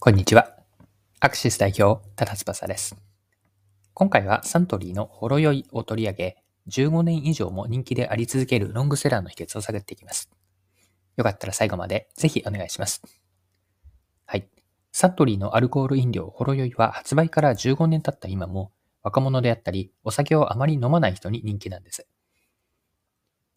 こんにちは。アクシス代表、ただ翼です。今回はサントリーのほろ酔いを取り上げ、15年以上も人気であり続けるロングセラーの秘訣を探っていきます。よかったら最後までぜひお願いします。はい。サントリーのアルコール飲料ほろ酔いは発売から15年経った今も、若者であったり、お酒をあまり飲まない人に人気なんです。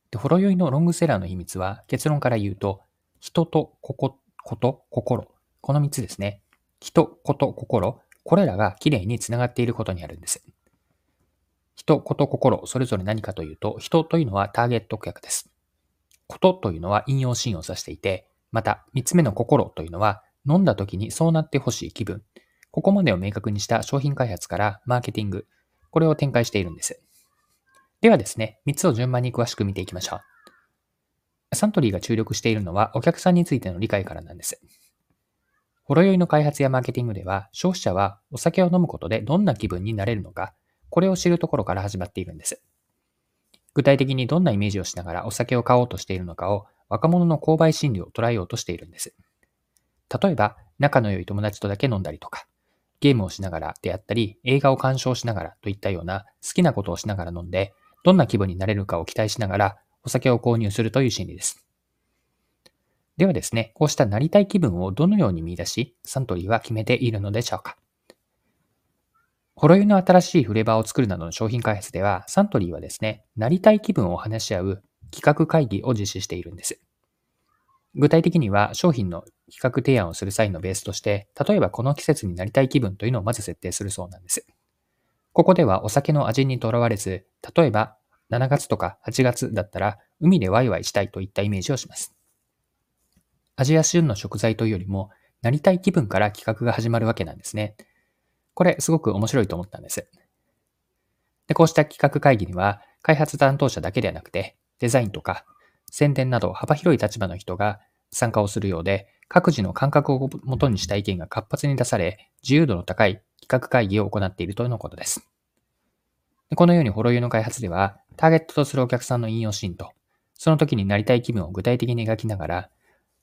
で、ほろ酔いのロングセラーの秘密は、結論から言うと、人とここ、こと、心、この3つですね。人、こと、心、これらがきれいにつながっていることにあるんです。人、こと、心、それぞれ何かというと、人というのはターゲット顧客です。ことというのは引用シーンを指していて、また3つ目の心というのは、飲んだ時にそうなってほしい気分。ここまでを明確にした商品開発からマーケティング、これを展開しているんです。ではですね、3つを順番に詳しく見ていきましょう。サントリーが注力しているのはお客さんについての理解からなんです。ほろ酔いの開発やマーケティングでは、消費者はお酒を飲むことでどんな気分になれるのか、これを知るところから始まっているんです。具体的にどんなイメージをしながらお酒を買おうとしているのかを若者の購買心理を捉えようとしているんです。例えば、仲の良い友達とだけ飲んだりとか、ゲームをしながらであったり、映画を鑑賞しながらといったような好きなことをしながら飲んで、どんな気分になれるかを期待しながらお酒を購入するという心理です。ではですね、こうしたなりたい気分をどのように見出し、サントリーは決めているのでしょうか。ほろ酔いの新しいフレーバーを作るなどの商品開発では、サントリーはですね、なりたい気分を話し合う企画会議を実施しているんです。具体的には商品の企画提案をする際のベースとして、例えばこの季節になりたい気分というのをまず設定するそうなんです。ここではお酒の味にとらわれず、例えば7月とか8月だったら海でワイワイしたいといったイメージをします。味や旬の食材というよりも、なりたい気分から企画が始まるわけなんですね。これすごく面白いと思ったんです。でこうした企画会議には、開発担当者だけではなくて、デザインとか宣伝など幅広い立場の人が参加をするようで、各自の感覚をもとにした意見が活発に出され、自由度の高い企画会議を行っているとのことです。このようにホロユの開発では、ターゲットとするお客さんの引用シーンと、その時になりたい気分を具体的に描きながら、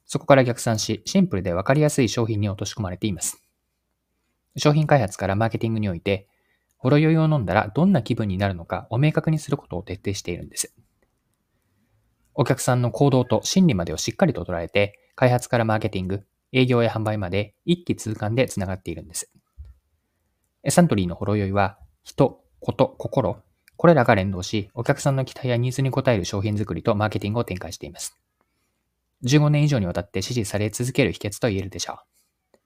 そこから逆算し、シンプルでわかりやすい商品に落とし込まれています。商品開発からマーケティングにおいて、ほろ酔いを飲んだらどんな気分になるのかを明確にすることを徹底しているんです。お客さんの行動と心理までをしっかりと捉えて、開発からマーケティング、営業や販売まで一気通貫でつながっているんです。サントリーのほろ酔いは、人、こと、心、これらが連動し、お客さんの期待やニーズに応える商品作りとマーケティングを展開しています。15年以上にわたって支持され続ける秘訣と言えるでしょう。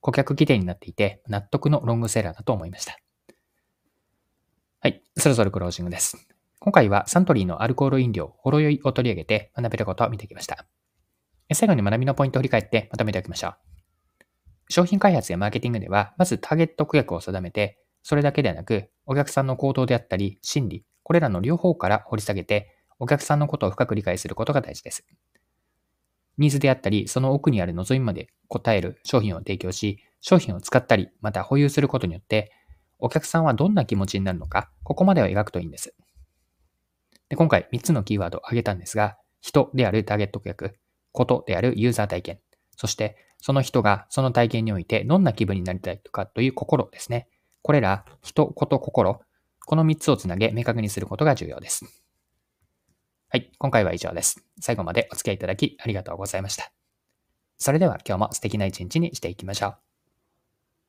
顧客規定になっていて、納得のロングセラーだと思いました。はい、そろそろクロージングです。今回はサントリーのアルコール飲料、ほろ酔いを取り上げて学べることを見てきました。最後に学びのポイントを振り返ってまとめておきましょう。商品開発やマーケティングでは、まずターゲット顧客を定めて、それだけではなく、お客さんの行動であったり、心理、これらの両方から掘り下げて、お客さんのことを深く理解することが大事です。ニーズであったり、その奥にある望みまで答える商品を提供し、商品を使ったり、また保有することによって、お客さんはどんな気持ちになるのか、ここまでを描くといいんです。で今回3つのキーワードを挙げたんですが、人であるターゲット顧客、ことであるユーザー体験、そしてその人がその体験においてどんな気分になりたいとかという心ですね。これら、人、こと、心、この3つをつなげ明確にすることが重要です。はい、今回は以上です。最後までお付き合いいただきありがとうございました。それでは今日も素敵な一日にしていきましょう。